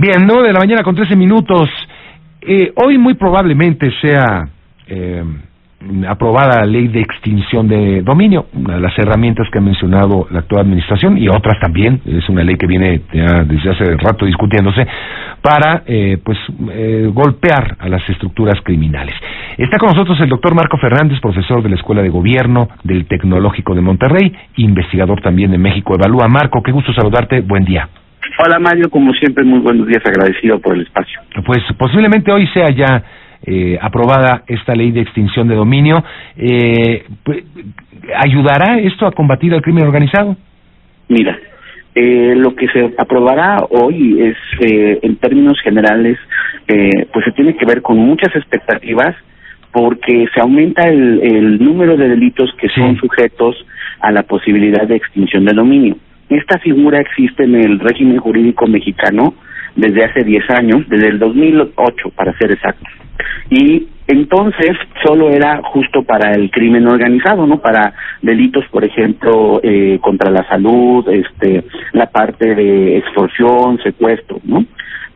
Bien, 9 de la mañana con 13 minutos. Eh, hoy muy probablemente sea eh, aprobada la ley de extinción de dominio, una de las herramientas que ha mencionado la actual administración y otras también, es una ley que viene desde hace rato discutiéndose, para eh, pues eh, golpear a las estructuras criminales. Está con nosotros el doctor Marco Fernández, profesor de la Escuela de Gobierno del Tecnológico de Monterrey, investigador también de México Evalúa. Marco, qué gusto saludarte, buen día. Hola Mario, como siempre, muy buenos días, agradecido por el espacio. Pues posiblemente hoy sea ya eh, aprobada esta ley de extinción de dominio. Eh, pues, ¿Ayudará esto a combatir el crimen organizado? Mira, eh, lo que se aprobará hoy es, eh, en términos generales, eh, pues se tiene que ver con muchas expectativas porque se aumenta el, el número de delitos que son sujetos a la posibilidad de extinción de dominio. Esta figura existe en el régimen jurídico mexicano desde hace 10 años, desde el 2008 para ser exactos. Y entonces solo era justo para el crimen organizado, ¿no? Para delitos, por ejemplo, eh, contra la salud, este, la parte de extorsión, secuestro, ¿no?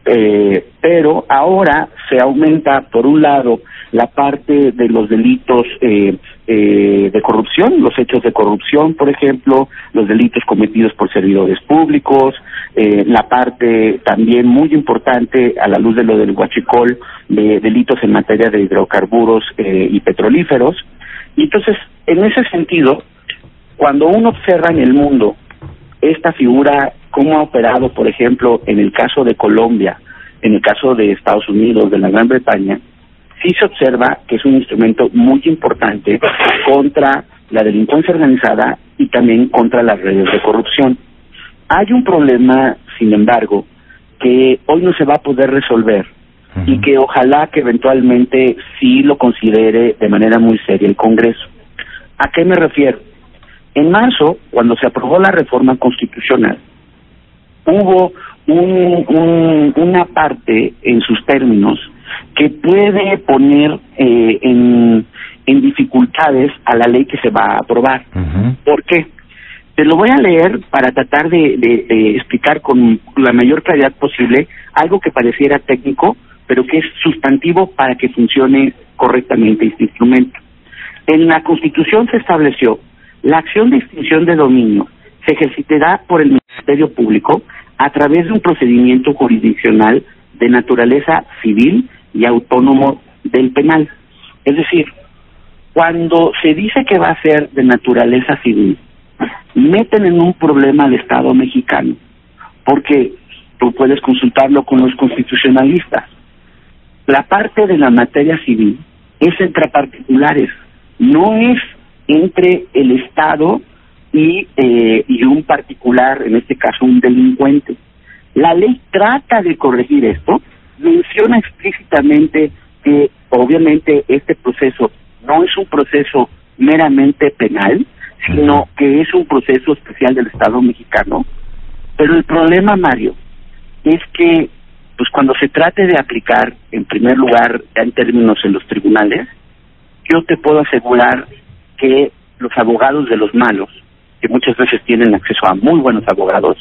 Eh, pero ahora se aumenta, por un lado, la parte de los delitos eh, eh, de corrupción, los hechos de corrupción, por ejemplo, los delitos cometidos por servidores públicos, eh, la parte también muy importante a la luz de lo del huachicol, de delitos en materia de hidrocarburos eh, y petrolíferos. Y entonces, en ese sentido, cuando uno observa en el mundo esta figura, cómo ha operado, por ejemplo, en el caso de Colombia, en el caso de Estados Unidos, de la Gran Bretaña, sí se observa que es un instrumento muy importante contra la delincuencia organizada y también contra las redes de corrupción. Hay un problema, sin embargo, que hoy no se va a poder resolver y que ojalá que eventualmente sí lo considere de manera muy seria el Congreso. ¿A qué me refiero? En marzo, cuando se aprobó la reforma constitucional, hubo un, una parte en sus términos que puede poner eh, en, en dificultades a la ley que se va a aprobar. ¿Por qué? Te lo voy a leer para tratar de, de, explicar con la mayor claridad posible algo que pareciera técnico, pero que es sustantivo para que funcione correctamente este instrumento. En la Constitución se estableció la acción de extinción de dominio se ejercitará por el Ministerio Público a través de un procedimiento jurisdiccional de naturaleza civil y autónomo del penal. Es decir, cuando se dice que va a ser de naturaleza civil, meten en un problema al Estado mexicano, porque tú puedes consultarlo con los constitucionalistas. La parte de la materia civil es entre particulares, no es entre el Estado y, eh, y un particular, en este caso un delincuente. La ley trata de corregir esto, menciona explícitamente que obviamente este proceso no es un proceso meramente penal, sino que es un proceso especial del Estado mexicano. Pero el problema, Mario, es que pues cuando se trate de aplicar, en primer lugar, en términos en los tribunales, yo te puedo asegurar que los abogados de los malos, que muchas veces tienen acceso a muy buenos abogados,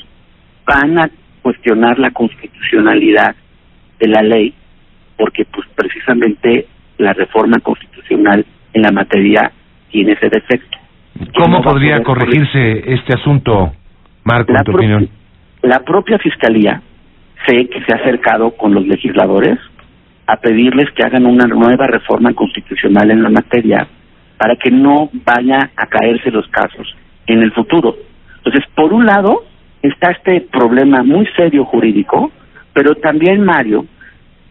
van a cuestionar la constitucionalidad de la ley, porque pues precisamente la reforma constitucional en la materia tiene ese defecto. ¿Cómo podría corregirse este asunto, Marco, en tu opinión? La propia Fiscalía sé que se ha acercado con los legisladores a pedirles que hagan una nueva reforma constitucional en la materia para que no vaya a caerse los casos en el futuro. Entonces, por un lado, está este problema muy serio jurídico, pero también, Mario,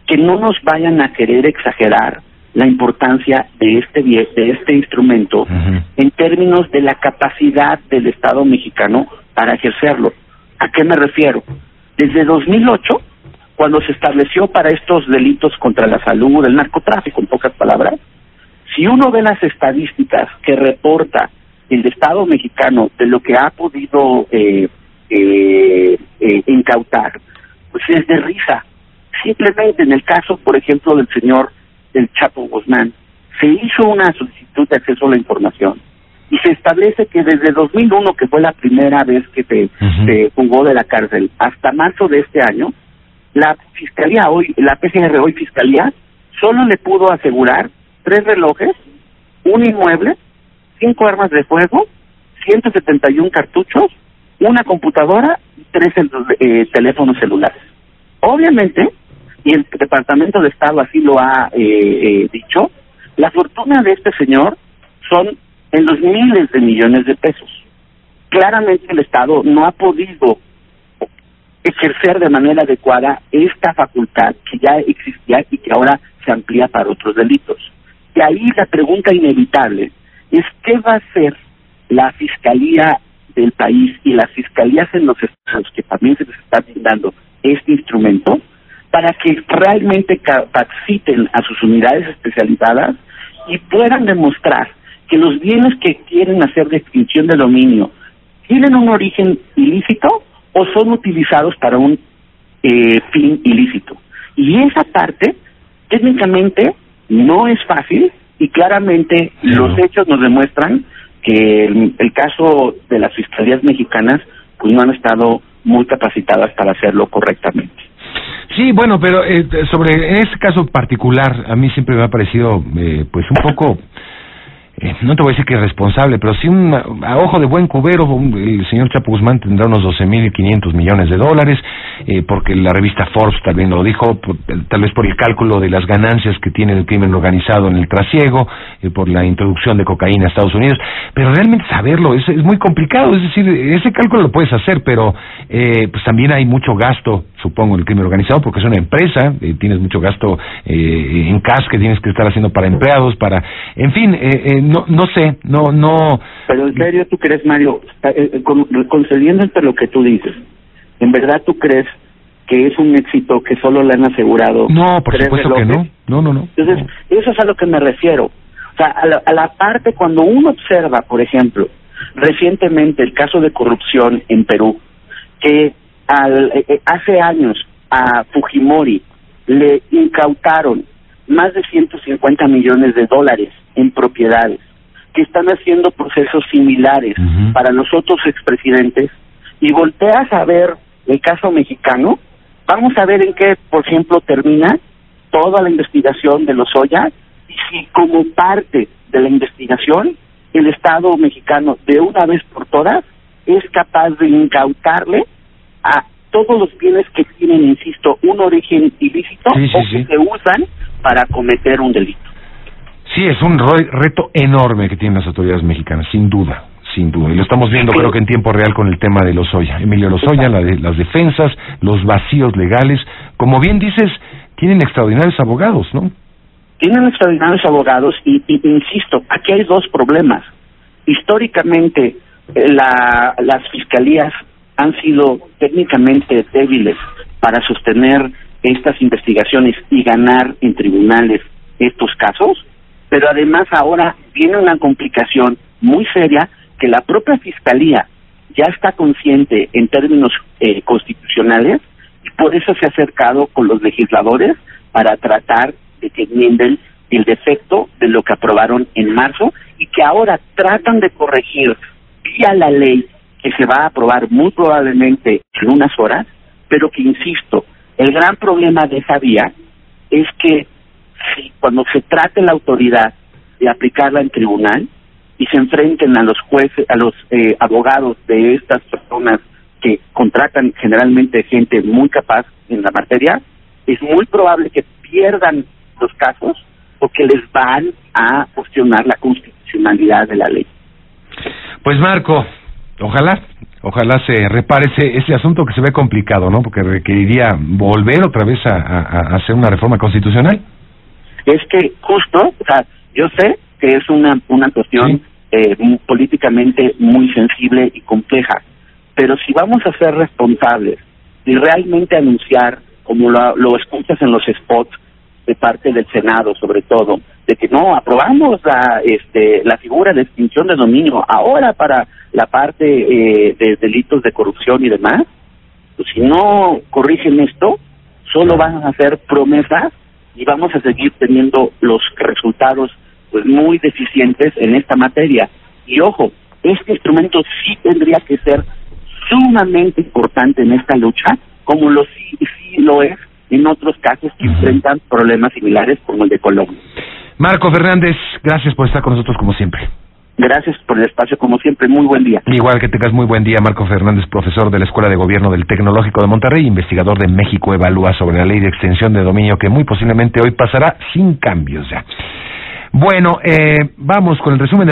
que no nos vayan a querer exagerar la importancia de este de este instrumento en términos de la capacidad del Estado mexicano para ejercerlo. ¿A qué me refiero? Desde 2008, cuando se estableció para estos delitos contra la salud, el narcotráfico, en pocas palabras, si uno ve las estadísticas que reporta el Estado mexicano de lo que ha podido eh, eh, eh, incautar, pues es de risa. Simplemente en el caso, por ejemplo, del señor del Chapo Guzmán, se hizo una solicitud de acceso a la información y se establece que desde 2001, que fue la primera vez que se, jugó de la cárcel, hasta marzo de este año, la fiscalía hoy, la PGR hoy fiscalía, solo le pudo asegurar tres relojes, un inmueble, cinco armas de fuego, 171 cartuchos, una computadora y tres eh, teléfonos celulares. Obviamente, y el Departamento de Estado así lo ha eh, eh, dicho, la fortuna de este señor son en los miles de millones de pesos. Claramente el Estado no ha podido ejercer de manera adecuada esta facultad que ya existía y que ahora se amplía para otros delitos. De ahí la pregunta inevitable es qué va a hacer la Fiscalía del país y las fiscalías en los estados que también se les está brindando este instrumento para que realmente capaciten a sus unidades especializadas y puedan demostrar que los bienes que quieren hacer de extinción de dominio tienen un origen ilícito o son utilizados para un eh, fin ilícito. Y esa parte, técnicamente, no es fácil y claramente los hechos nos demuestran que el, caso de las fiscalías mexicanas pues no han estado muy capacitadas para hacerlo correctamente. Sí, bueno, pero eh, sobre ese caso particular, a mí siempre me ha parecido, eh, pues, un poco no te voy a decir que es responsable, pero sí a ojo de buen cubero, el señor Chapo Guzmán tendrá unos 12.500 millones de dólares, eh, porque la revista Forbes también lo dijo, tal vez por el cálculo de las ganancias que tiene el crimen organizado en el trasiego, eh, por la introducción de cocaína a Estados Unidos, pero realmente saberlo es, es muy complicado, es decir, ese cálculo lo puedes hacer, pero pues también hay mucho gasto, supongo, en el crimen organizado, porque es una empresa, tienes mucho gasto en cash que tienes que estar haciendo para empleados, para, en fin, eh, no, no sé, no, no. Pero en serio, ¿tú crees, Mario, eh, eh, concediéndote lo que tú dices, ¿en verdad tú crees que es un éxito que solo le han asegurado? No, por supuesto que no. No, no, no. Entonces, eso es a lo que me refiero. O sea, a la, a la parte cuando uno observa, por ejemplo, recientemente el caso de corrupción en Perú, que al, eh, hace años a Fujimori le incautaron más de 150 millones de dólares en propiedades, que están haciendo procesos similares para nosotros expresidentes, y volteas a ver el caso mexicano, vamos a ver en qué, por ejemplo, termina toda la investigación de los Oya, y si como parte de la investigación el Estado mexicano de una vez por todas es capaz de incautarle a todos los bienes que tienen, insisto, un origen ilícito o que se usan para cometer un delito. Sí, es un reto enorme que tienen las autoridades mexicanas, sin duda, sin duda. Y lo estamos viendo creo que en tiempo real con el tema de Lozoya. Emilio Lozoya, la de, las defensas, los vacíos legales. Como bien dices, tienen extraordinarios abogados, ¿no? Tienen extraordinarios abogados y, insisto, aquí hay dos problemas. Históricamente, eh, la, las fiscalías han sido técnicamente débiles para sostener estas investigaciones y ganar en tribunales estos casos, pero además ahora viene una complicación muy seria que la propia Fiscalía ya está consciente en términos eh, constitucionales y por eso se ha acercado con los legisladores para tratar de que enmienden el defecto de lo que aprobaron en marzo y que ahora tratan de corregir vía la ley que se va a aprobar muy probablemente en unas horas, pero que, insisto, el gran problema de esa vía es que si cuando se trate la autoridad de aplicarla en tribunal y se enfrenten a los jueces, a los eh, abogados de estas personas que contratan generalmente gente muy capaz en la materia, es muy probable que pierdan los casos o que les van a cuestionar la constitucionalidad de la ley. Pues Marco, ojalá, ojalá se repare ese, ese asunto que se ve complicado, ¿no? Porque requeriría volver otra vez a, hacer una reforma constitucional. Es que justo, o sea, yo sé que es una, una cuestión eh, políticamente muy sensible y compleja, pero si vamos a ser responsables y realmente anunciar, como lo, lo escuchas en los spots de parte del Senado, sobre todo, de que no aprobamos la este la figura de extinción de dominio ahora para la parte eh, de delitos de corrupción y demás pues si no corrigen esto solo van a hacer promesas y vamos a seguir teniendo los resultados pues muy deficientes en esta materia y ojo este instrumento sí tendría que ser sumamente importante en esta lucha como lo sí, sí lo es en otros casos que enfrentan problemas similares como el de Colombia. Marco Fernández, gracias por estar con nosotros como siempre. Gracias por el espacio, como siempre, muy buen día. Igual que tengas muy buen día, Marco Fernández, profesor de la Escuela de Gobierno del Tecnológico de Monterrey, investigador de México Evalúa sobre la ley de extensión de dominio que muy posiblemente hoy pasará sin cambios ya. Bueno, eh, vamos con el resumen de la